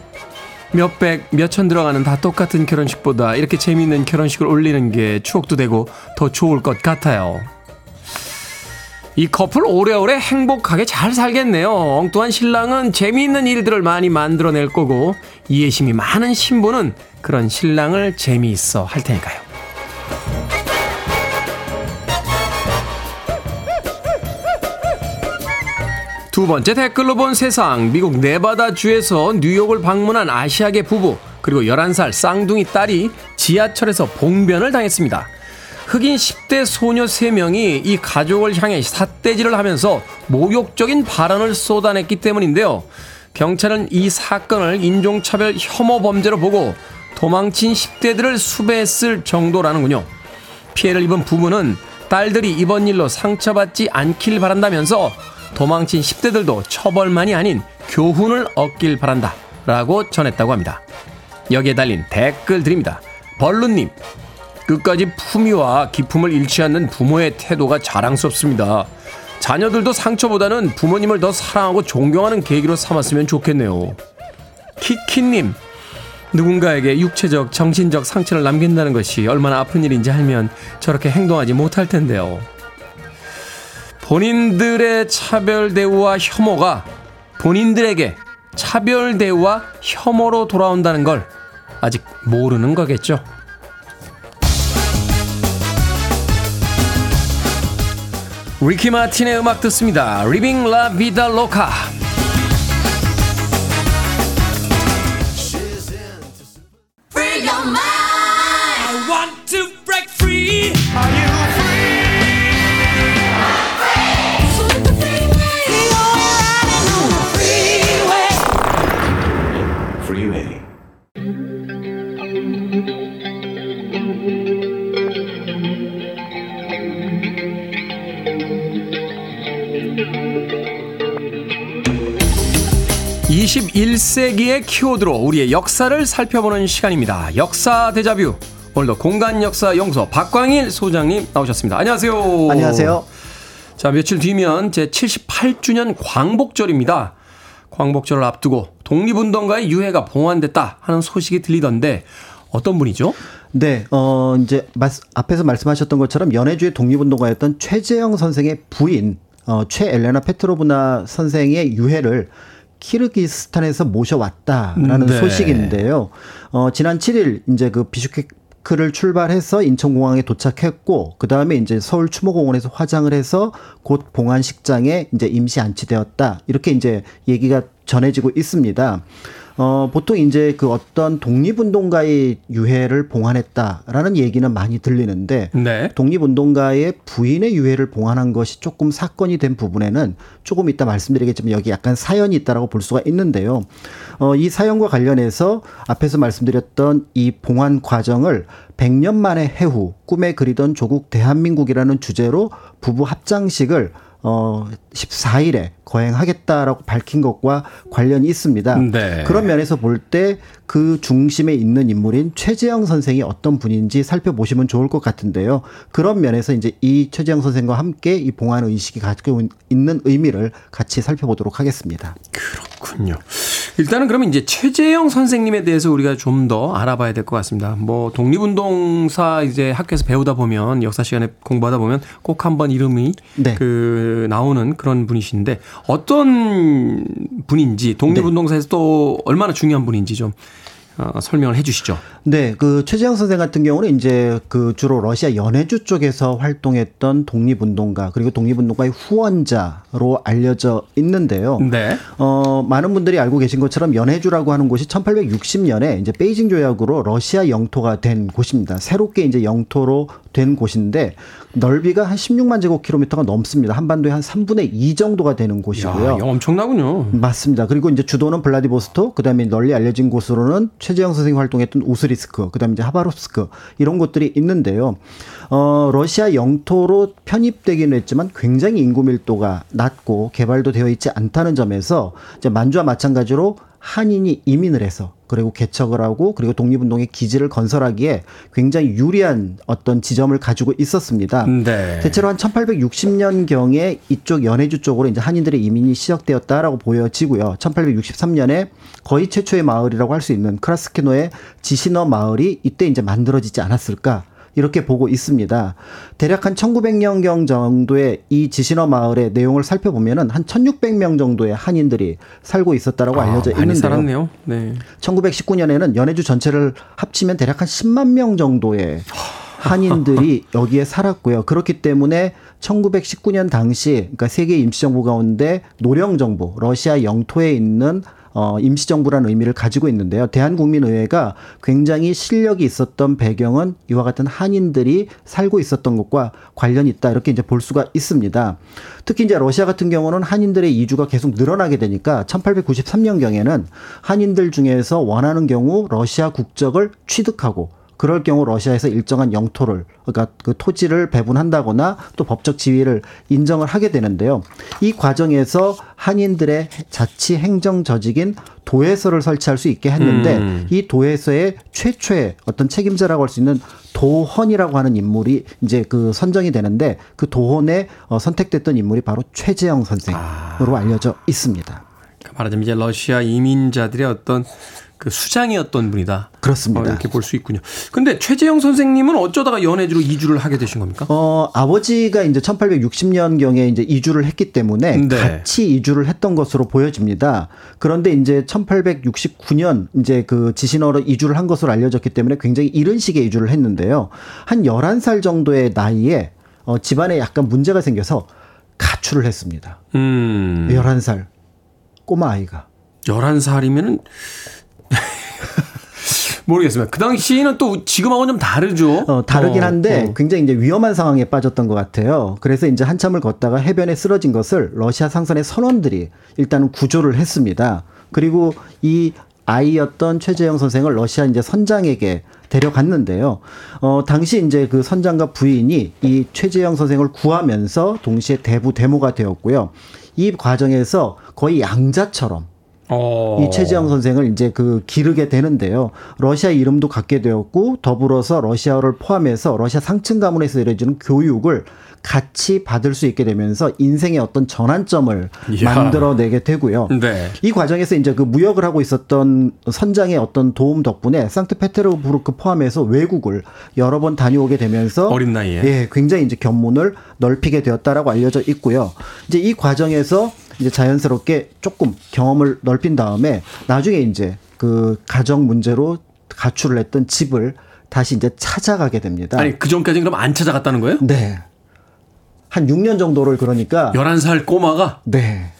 몇백, 몇천 들어가는 다 똑같은 결혼식보다 이렇게 재미있는 결혼식을 올리는 게 추억도 되고 더 좋을 것 같아요. 이 커플 오래오래 행복하게 잘 살겠네요. 엉뚱한 신랑은 재미있는 일들을 많이 만들어낼 거고 이해심이 많은 신부는 그런 신랑을 재미있어 할 테니까요. 두 번째 댓글로 본 세상. 미국 네바다주에서 뉴욕을 방문한 아시아계 부부, 그리고 11살 쌍둥이 딸이 지하철에서 봉변을 당했습니다. 흑인 10대 소녀 3명이 이 가족을 향해 삿대질을 하면서 모욕적인 발언을 쏟아냈기 때문인데요. 경찰은 이 사건을 인종차별 혐오 범죄로 보고 도망친 10대들을 수배했을 정도라는군요. 피해를 입은 부부는 딸들이 이번 일로 상처받지 않길 바란다면서 도망친 10대들도 처벌만이 아닌 교훈을 얻길 바란다. 라고 전했다고 합니다. 여기에 달린 댓글 드립니다. 벌룬님, 끝까지 품위와 기품을 잃지 않는 부모의 태도가 자랑스럽습니다. 자녀들도 상처보다는 부모님을 더 사랑하고 존경하는 계기로 삼았으면 좋겠네요. 키키님, 누군가에게 육체적, 정신적 상처를 남긴다는 것이 얼마나 아픈 일인지 알면 저렇게 행동하지 못할 텐데요. 본인들의 차별 대우와 혐오가 본인들에게 차별 대우와 혐오로 돌아온다는 걸 아직 모르는 거겠죠. 리키 마틴의 음악 듣습니다. Livin' La Vida Loca. Free your. 21세기의 키워드로 우리의 역사를 살펴보는 시간입니다. 역사 대자뷰. 오늘도 공간 역사 용서 박광일 소장님 나오셨습니다. 안녕하세요. 안녕하세요. 자, 며칠 뒤면 제 78주년 광복절입니다. 광복절을 앞두고 독립운동가의 유해가 봉환됐다 하는 소식이 들리던데 어떤 분이죠? 네, 어, 이제, 앞에서 말씀하셨던 것처럼 연해주의 독립운동가였던 최재형 선생의 부인, 어, 최엘레나 페트로브나 선생의 유해를 키르기스탄에서 모셔왔다라는 네. 소식인데요. 어, 지난 7일 이제 그 비슈케크를 출발해서 인천공항에 도착했고 그 다음에 이제 서울 추모공원에서 화장을 해서 곧 봉안식장에 이제 임시 안치되었다 이렇게 이제 얘기가 전해지고 있습니다. 어, 보통 이제 그 어떤 독립운동가의 유해를 봉환했다라는 얘기는 많이 들리는데 네. 독립운동가의 부인의 유해를 봉환한 것이 조금 사건이 된 부분에는 조금 이따 말씀드리겠지만 여기 약간 사연이 있다라고 볼 수가 있는데요. 어, 이 사연과 관련해서 앞에서 말씀드렸던 이 봉환 과정을 100년 만에 해후 꿈에 그리던 조국 대한민국이라는 주제로 부부 합장식을 어 14일에 거행하겠다라고 밝힌 것과 관련이 있습니다. 네. 그런 면에서 볼 때 그 중심에 있는 인물인 최재형 선생이 어떤 분인지 살펴보시면 좋을 것 같은데요. 그런 면에서 이제 이 최재형 선생과 함께 이 봉안 의식이 가지고 있는 의미를 같이 살펴보도록 하겠습니다. 그렇군요. 일단은 그러면 이제 최재형 선생님에 대해서 우리가 좀 더 알아봐야 될 것 같습니다. 뭐 독립운동사 이제 학교에서 배우다 보면 역사 시간에 공부하다 보면 꼭 한번 이름이 네. 그 나오는 그런 분이신데 어떤 분인지 독립운동사에서 네. 또 얼마나 중요한 분인지 좀 어, 설명을 해 주시죠. 네, 그 최재형 선생 같은 경우는 이제 그 주로 러시아 연해주 쪽에서 활동했던 독립운동가 그리고 독립운동가의 후원자로 알려져 있는데요. 네. 어, 많은 분들이 알고 계신 것처럼 연해주라고 하는 곳이 1860년에 이제 베이징 조약으로 러시아 영토가 된 곳입니다. 새롭게 이제 영토로 된 곳인데 넓이가 한 16만 제곱킬로미터가 넘습니다. 한반도의 한 3분의 2 정도가 되는 곳이고요. 야, 엄청나군요. 맞습니다. 그리고 이제 주도는 블라디보스토, 그다음에 널리 알려진 곳으로는 최재형 선생이 활동했던 우스리스크, 그다음에 이제 하바롭스크 이런 곳들이 있는데요. 어, 러시아 영토로 편입되기는 했지만 굉장히 인구 밀도가 낮고 개발도 되어 있지 않다는 점에서 이제 만주와 마찬가지로 한인이 이민을 해서 그리고 개척을 하고 그리고 독립운동의 기지를 건설하기에 굉장히 유리한 어떤 지점을 가지고 있었습니다. 네. 대체로 한 1860년 경에 이쪽 연해주 쪽으로 이제 한인들의 이민이 시작되었다라고 보여지고요. 1863년에 거의 최초의 마을이라고 할 수 있는 크라스케노의 지시너 마을이 이때 이제 만들어지지 않았을까 이렇게 보고 있습니다. 대략 한 1900년경 정도의 이 지신어 마을의 내용을 살펴보면은 한 1600명 정도의 한인들이 살고 있었다라고 아, 알려져 있는데요. 살았네요. 네. 1919년에는 연해주 전체를 합치면 대략 한 10만 명 정도의 한인들이 여기에 살았고요. 그렇기 때문에 1919년 당시 그러니까 세계 임시정부 가운데 노령 정부 러시아 영토에 있는 어, 임시정부라는 의미를 가지고 있는데요. 대한국민의회가 굉장히 실력이 있었던 배경은 이와 같은 한인들이 살고 있었던 것과 관련이 있다. 이렇게 이제 볼 수가 있습니다. 특히 이제 러시아 같은 경우는 한인들의 이주가 계속 늘어나게 되니까 1893년경에는 한인들 중에서 원하는 경우 러시아 국적을 취득하고 그럴 경우 러시아에서 일정한 영토를 그러니까 그 토지를 배분한다거나 또 법적 지위를 인정을 하게 되는데요. 이 과정에서 한인들의 자치 행정 조직인 도회서를 설치할 수 있게 했는데 음. 이 도회서의 최초의 어떤 책임자라고 할 수 있는 도헌이라고 하는 인물이 이제 그 선정이 되는데 그 도헌에 어, 선택됐던 인물이 바로 최재형 선생으로 아. 알려져 있습니다. 말하자면 이제 러시아 이민자들의 어떤 그 수장이었던 분이다. 그렇습니다. 어, 이렇게 볼 수 있군요. 근데 최재형 선생님은 어쩌다가 연해주로 이주를 하게 되신 겁니까? 어, 아버지가 이제 1860년경에 이제 이주를 했기 때문에 네. 같이 이주를 했던 것으로 보여집니다. 그런데 이제 1869년 이제 그 지신어로 이주를 한 것으로 알려졌기 때문에 굉장히 이른 시기에 이주를 했는데요. 한 11살 정도의 나이에 어, 집안에 약간 문제가 생겨서 가출을 했습니다. 음. 11살 꼬마 아이가. 11살이면은 모르겠습니다. 그 당시에는 또 지금하고는 좀 다르죠. 어, 다르긴 어, 한데 어. 굉장히 이제 위험한 상황에 빠졌던 것 같아요. 그래서 이제 한참을 걷다가 해변에 쓰러진 것을 러시아 상선의 선원들이 일단은 구조를 했습니다. 그리고 이 아이였던 최재형 선생을 러시아 이제 선장에게 데려갔는데요. 어, 당시 이제 그 선장과 부인이 이 최재형 선생을 구하면서 동시에 대부 데모가 되었고요. 이 과정에서 거의 양자처럼 오. 이 최재형 선생을 이제 그 기르게 되는데요. 러시아 이름도 갖게 되었고 더불어서 러시아를 포함해서 러시아 상층 가문에서 이루어지는 교육을 같이 받을 수 있게 되면서 인생의 어떤 전환점을 이야. 만들어내게 되고요. 네. 이 과정에서 이제 그 무역을 하고 있었던 선장의 어떤 도움 덕분에 상트페테르부르크 포함해서 외국을 여러 번 다녀오게 되면서 어린 나이에 예, 굉장히 이제 견문을 넓히게 되었다라고 알려져 있고요. 이제 이 과정에서 이제 자연스럽게 조금 경험을 넓힌 다음에 나중에 이제 그 가정 문제로 가출을 했던 집을 다시 이제 찾아가게 됩니다. 아니, 그 전까지는 그럼 안 찾아갔다는 거예요? 네. 한 6년 정도를 그러니까 11살 꼬마가 네.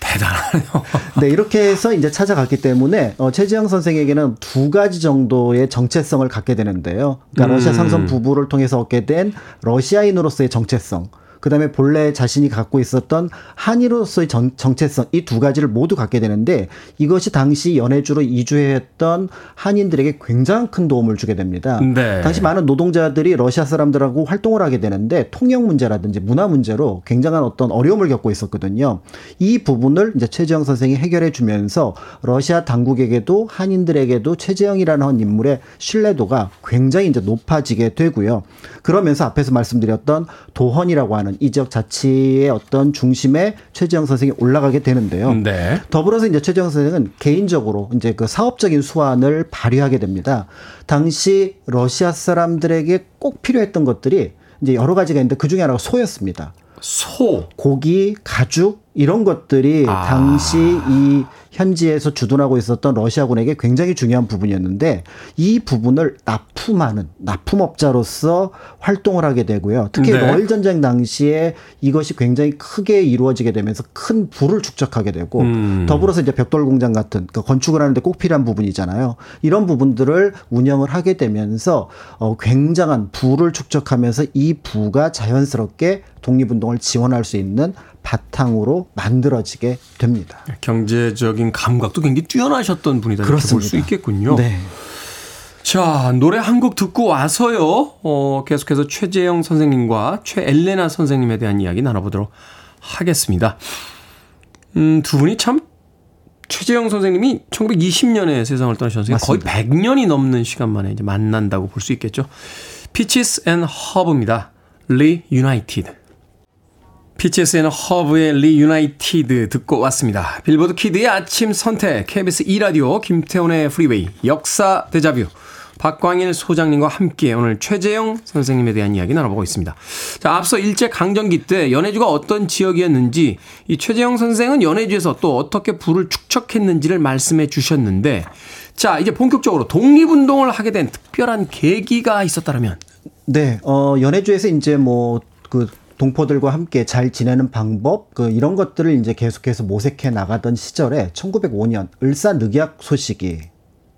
대단하네요. 네, 이렇게 해서 이제 찾아갔기 때문에 어, 최지영 선생에게는 두 가지 정도의 정체성을 갖게 되는데요. 그러니까 음. 러시아 상선 부부를 통해서 얻게 된 러시아인으로서의 정체성. 그다음에 본래 자신이 갖고 있었던 한의로서의 정, 정체성 이 두 가지를 모두 갖게 되는데 이것이 당시 연해주로 이주했던 한인들에게 굉장히 큰 도움을 주게 됩니다. 네. 당시 많은 노동자들이 러시아 사람들하고 활동을 하게 되는데 통역 문제라든지 문화 문제로 굉장한 어떤 어려움을 겪고 있었거든요. 이 부분을 이제 최재형 선생이 해결해 주면서 러시아 당국에게도 한인들에게도 최재형이라는 인물의 신뢰도가 굉장히 이제 높아지게 되고요. 그러면서 앞에서 말씀드렸던 도헌이라고 하는 이 지역 자치의 어떤 중심에 최재형 선생이 올라가게 되는데요. 네. 더불어서 이제 최재형 선생은 개인적으로 이제 그 사업적인 수완을 발휘하게 됩니다. 당시 러시아 사람들에게 꼭 필요했던 것들이 이제 여러 가지가 있는데 그 중에 하나가 소였습니다. 소, 고기, 가죽 이런 것들이 아. 당시 이 현지에서 주둔하고 있었던 러시아군에게 굉장히 중요한 부분이었는데 이 부분을 납품하는 납품업자로서 활동을 하게 되고요. 특히 네. 러일 전쟁 당시에 이것이 굉장히 크게 이루어지게 되면서 큰 부를 축적하게 되고 음. 더불어서 이제 벽돌 공장 같은 그 건축을 하는데 꼭 필요한 부분이잖아요. 이런 부분들을 운영을 하게 되면서 어 굉장한 부를 축적하면서 이 부가 자연스럽게 독립운동을 지원할 수 있는 바탕으로 만들어지게 됩니다. 경제적인 감각도 굉장히 뛰어나셨던 분이다 이렇게 볼 수 있겠군요. 네. 자, 노래 한 곡 듣고 와서요. 어, 계속해서 최재형 선생님과 최엘레나 선생님에 대한 이야기 나눠보도록 하겠습니다. 음, 두 분이 참 최재형 선생님이 1920년에 세상을 떠나셨어요. 거의 100년이 넘는 시간 만에 이제 만난다고 볼 수 있겠죠. Peaches and Herb입니다. 리 Peaches and Herb의 Reunited 듣고 왔습니다. 빌보드 kid의 아침 선택, KBS 2라디오, 김태훈의 Freeway, 역사 데자뷰, 박광일 소장님과 함께 오늘 최재형 선생님에 대한 이야기 나눠보고 있습니다. 자, 앞서 일제 강점기 때 연해주가 어떤 지역이었는지 이 최재형 선생은 연해주에서 또 어떻게 부를 축적했는지를 말씀해 주셨는데 자, 이제 본격적으로 독립운동을 하게 된 특별한 계기가 있었다면 네, 어, 연해주에서 이제 뭐그 동포들과 함께 잘 지내는 방법 그 이런 것들을 이제 계속해서 모색해 나가던 시절에 1905년 을사 늑약 소식이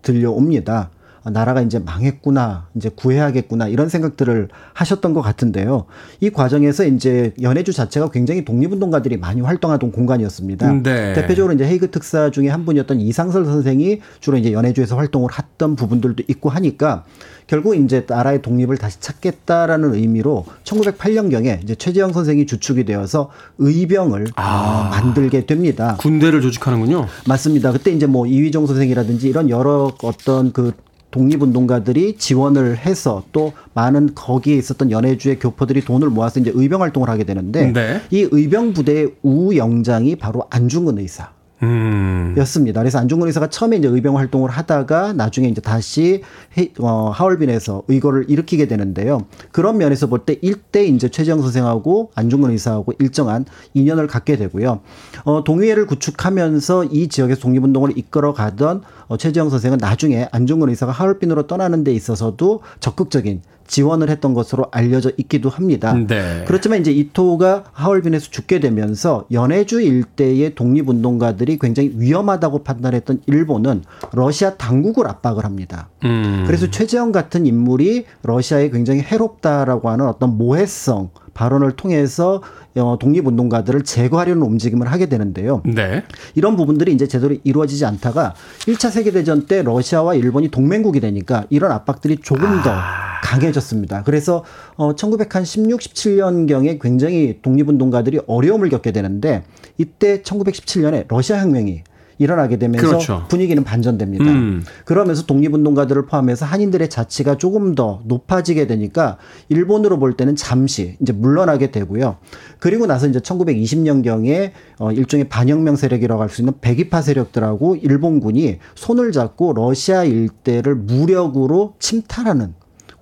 들려옵니다. 아, 나라가 이제 망했구나, 이제 구해야겠구나, 이런 생각들을 하셨던 것 같은데요. 이 과정에서 이제 연해주 자체가 굉장히 독립운동가들이 많이 활동하던 공간이었습니다. 네. 대표적으로 이제 헤이그 특사 중에 한 분이었던 이상설 선생이 주로 이제 연해주에서 활동을 했던 부분들도 있고 하니까 결국 이제 나라의 독립을 다시 찾겠다라는 의미로 1908년경에 이제 최재형 선생이 주축이 되어서 의병을 아, 어, 만들게 됩니다. 군대를 조직하는군요. 맞습니다. 그때 이제 뭐 이휘종 선생이라든지 이런 여러 어떤 그 독립운동가들이 지원을 해서 또 많은 거기에 있었던 연해주의 교포들이 돈을 모아서 이제 의병 활동을 하게 되는데 네. 이 의병 부대의 우영장이 바로 안중근 의사. 음. 였습니다. 그래서 안중근 의사가 처음에 이제 의병 활동을 하다가 나중에 이제 다시 해, 어, 하얼빈에서 의거를 일으키게 되는데요. 그런 면에서 볼 때 일대 이제 최재형 선생하고 안중근 의사하고 일정한 인연을 갖게 되고요. 어, 동의회를 구축하면서 이 지역에서 독립운동을 이끌어 가던 어, 최재형 선생은 나중에 안중근 의사가 하얼빈으로 떠나는 데 있어서도 적극적인 지원을 했던 것으로 알려져 있기도 합니다. 네. 그렇지만 이제 이토가 하얼빈에서 죽게 되면서 연해주 일대의 독립운동가들이 굉장히 위험하다고 판단했던 일본은 러시아 당국을 압박을 합니다. 음. 그래서 최재형 같은 인물이 러시아에 굉장히 해롭다라고 하는 어떤 모해성 발언을 통해서 어, 독립운동가들을 제거하려는 움직임을 하게 되는데요. 네. 이런 부분들이 이제 제대로 이루어지지 않다가 1차 세계대전 때 러시아와 일본이 동맹국이 되니까 이런 압박들이 조금 더 아. 강해졌습니다. 그래서 어, 1916, 17년경에 굉장히 독립운동가들이 어려움을 겪게 되는데 이때 1917년에 러시아 혁명이 일어나게 되면서 그렇죠. 분위기는 반전됩니다. 음. 그러면서 독립운동가들을 포함해서 한인들의 자치가 조금 더 높아지게 되니까 일본으로 볼 때는 잠시 이제 물러나게 되고요. 그리고 나서 이제 1920년경에 어 일종의 반혁명 세력이라고 할 수 있는 백이파 세력들하고 일본군이 손을 잡고 러시아 일대를 무력으로 침탈하는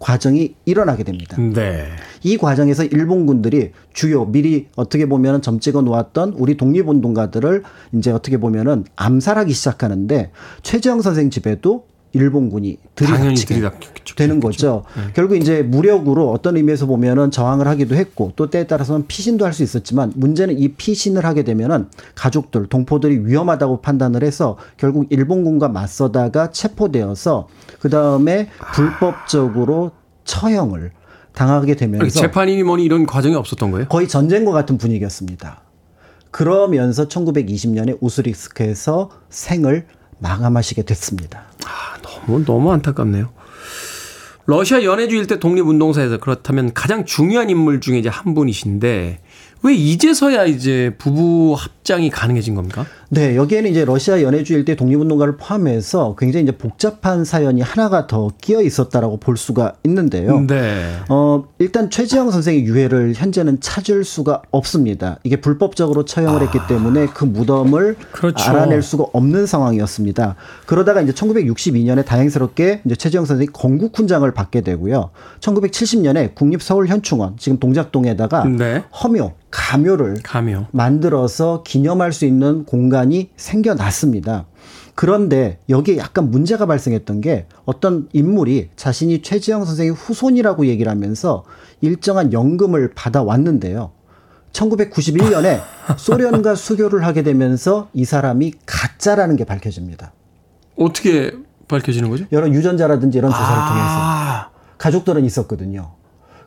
과정이 일어나게 됩니다. 네. 이 과정에서 일본군들이 주요 미리 어떻게 보면 점 찍어 놓았던 우리 독립운동가들을 이제 어떻게 보면은 암살하기 시작하는데 최재형 선생 집에도 일본군이 들이닥치게 되는 거죠. 네. 결국 이제 무력으로 어떤 의미에서 보면은 저항을 하기도 했고 또 때에 따라서는 피신도 할 수 있었지만 문제는 이 피신을 하게 되면은 가족들 동포들이 위험하다고 판단을 해서 결국 일본군과 맞서다가 체포되어서 그 다음에 불법적으로 처형을 당하게 되면서 재판이니 뭐니 이런 과정이 없었던 거예요? 거의 전쟁과 같은 분위기였습니다. 그러면서 1920년에 우스리스크에서 생을 마감하시게 됐습니다. 아, 너무 너무 안타깝네요. 러시아 연해주 일대 독립운동사에서 그렇다면 가장 중요한 인물 중에 이제 한 분이신데 왜 이제서야 이제 부부 합장이 가능해진 겁니까? 네, 여기에는 이제 러시아 연해주 일대 독립운동가를 포함해서 굉장히 이제 복잡한 사연이 하나가 더 끼어 있었다라고 볼 수가 있는데요. 네. 어, 일단 최지영 선생의 유해를 현재는 찾을 수가 없습니다. 이게 불법적으로 처형을 아, 했기 때문에 그 무덤을 그렇죠. 알아낼 수가 없는 상황이었습니다. 그러다가 이제 1962년에 다행스럽게 이제 최지영 선생이 건국 훈장을 받게 되고요. 1970년에 국립서울현충원 지금 동작동에다가 네. 허묘 가묘를 가묘. 만들어서 기념할 수 있는 공간 이 생겨났습니다. 그런데 여기에 약간 문제가 발생했던 게 어떤 인물이 자신이 최지영 선생의 후손이라고 얘기를 하면서 일정한 연금을 받아왔는데요. 1991년에 소련과 수교를 하게 되면서 이 사람이 가짜라는 게 밝혀집니다. 어떻게 밝혀지는 거죠? 여러 유전자라든지 이런 조사를 아~ 통해서 가족들은 있었거든요.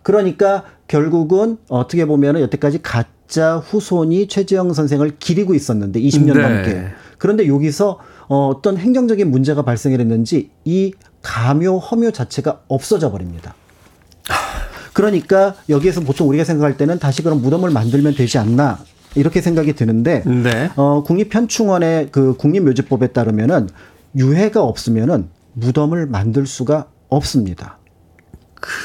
그러니까 결국은 어떻게 보면은 여태까지 가 짜 후손이 최재형 선생을 기리고 있었는데 20년 네. 넘게. 그런데 여기서 어, 어떤 행정적인 문제가 발생했는지 이 가묘 허묘 자체가 없어져 버립니다. 그러니까 여기에서 보통 우리가 생각할 때는 다시 그런 무덤을 만들면 되지 않나 이렇게 생각이 드는데 네. 어, 국립현충원의 그 국립묘지법에 따르면은 유해가 없으면은 무덤을 만들 수가 없습니다.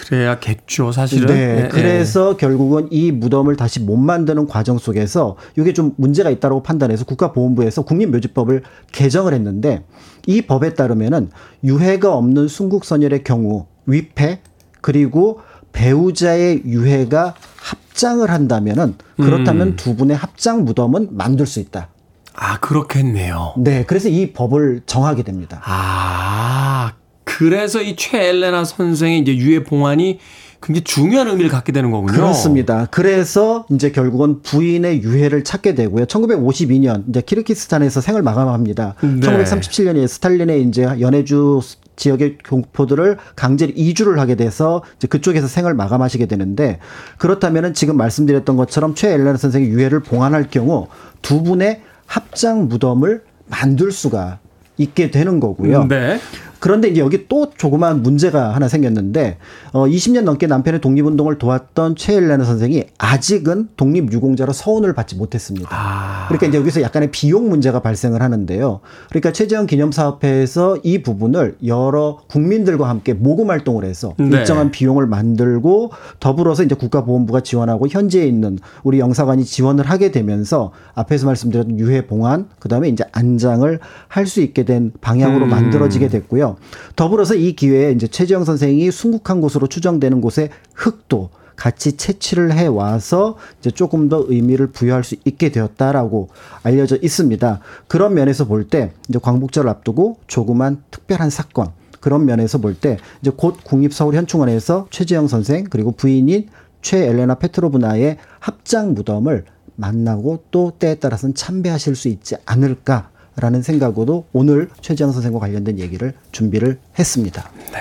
그래야겠죠, 사실은. 네. 네. 그래서 네. 결국은 이 무덤을 다시 못 만드는 과정 속에서 이게 좀 문제가 있다고 판단해서 국가보훈부에서 국립묘지법을 개정을 했는데 이 법에 따르면은 유해가 없는 순국선열의 경우 위패 그리고 배우자의 유해가 합장을 한다면은 그렇다면 음. 두 분의 합장 무덤은 만들 수 있다. 아, 그렇겠네요. 네. 그래서 이 법을 정하게 됩니다. 아, 그래서 이 최엘레나 선생의 이제 유해 봉안이 굉장히 중요한 의미를 갖게 되는 거군요. 그렇습니다. 그래서 이제 결국은 부인의 유해를 찾게 되고요. 1952년 이제 키르키스탄에서 생을 마감합니다. 네. 1937년에 스탈린의 이제 연해주 지역의 공포들을 강제로 이주를 하게 돼서 이제 그쪽에서 생을 마감하시게 되는데 그렇다면은 지금 말씀드렸던 것처럼 최엘레나 선생의 유해를 봉안할 경우 두 분의 합장 무덤을 만들 수가 있게 되는 거고요. 네. 그런데 이제 여기 또 조그마한 문제가 하나 생겼는데 어 20년 넘게 남편의 독립운동을 도왔던 최일레나 선생이 아직은 독립유공자로 서훈을 받지 못했습니다. 아. 그러니까 이제 여기서 약간의 비용 문제가 발생을 하는데요. 그러니까 최재형 기념사업회에서 이 부분을 여러 국민들과 함께 모금 활동을 해서 네. 일정한 비용을 만들고 더불어서 이제 국가보훈부가 지원하고 현지에 있는 우리 영사관이 지원을 하게 되면서 앞에서 말씀드렸던 유해 봉안 그다음에 이제 안장을 할 수 있게 된 방향으로 음. 만들어지게 됐고요. 더불어서 이 기회에 이제 최지영 선생이 순국한 곳으로 추정되는 곳에 흙도 같이 채취를 해 와서 이제 조금 더 의미를 부여할 수 있게 되었다라고 알려져 있습니다. 그런 면에서 볼 때 이제 광복절을 앞두고 조그만 특별한 사건 그런 면에서 볼 때 이제 곧 국립서울현충원에서 최지영 선생 그리고 부인인 최 엘레나 페트로브나의 합장 무덤을 만나고 또 때에 따라서는 참배하실 수 있지 않을까 라는 생각으로 오늘 최지영 선생과 관련된 얘기를 준비를 했습니다. 네.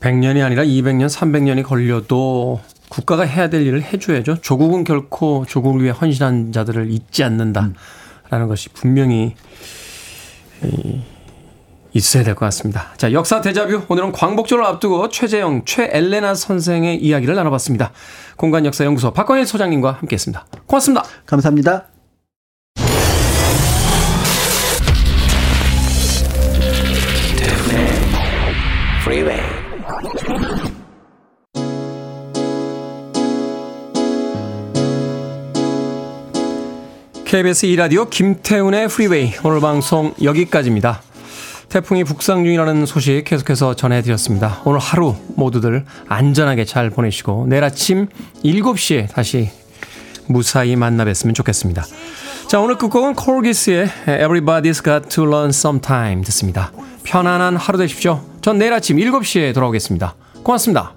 100년이 아니라 200년, 300년이 걸려도 국가가 해야 될 일을 해줘야죠. 조국은 결코 조국을 위해 헌신한 자들을 잊지 않는다라는 음. 것이 분명히 있어야 될 것 같습니다. 자, 역사 대자뷰. 오늘은 광복절을 앞두고 최재영, 최엘레나 선생의 이야기를 나눠봤습니다. 공간역사연구소 박광일 소장님과 함께 했습니다. 고맙습니다. 감사합니다. Freeway KBS 2라디오 김태훈의 Freeway 오늘 방송 여기까지입니다. 태풍이 북상 중이라는 소식 계속해서 전해드렸습니다. 오늘 하루 모두들 안전하게 잘 보내시고 내일 아침 7시에 다시 무사히 만나 뵀으면 좋겠습니다. 자 오늘 끝곡은 Korgis의 Everybody's Got to Learn Sometime 듣습니다. 편안한 하루 되십시오. 전 내일 아침 7시에 돌아오겠습니다. 고맙습니다.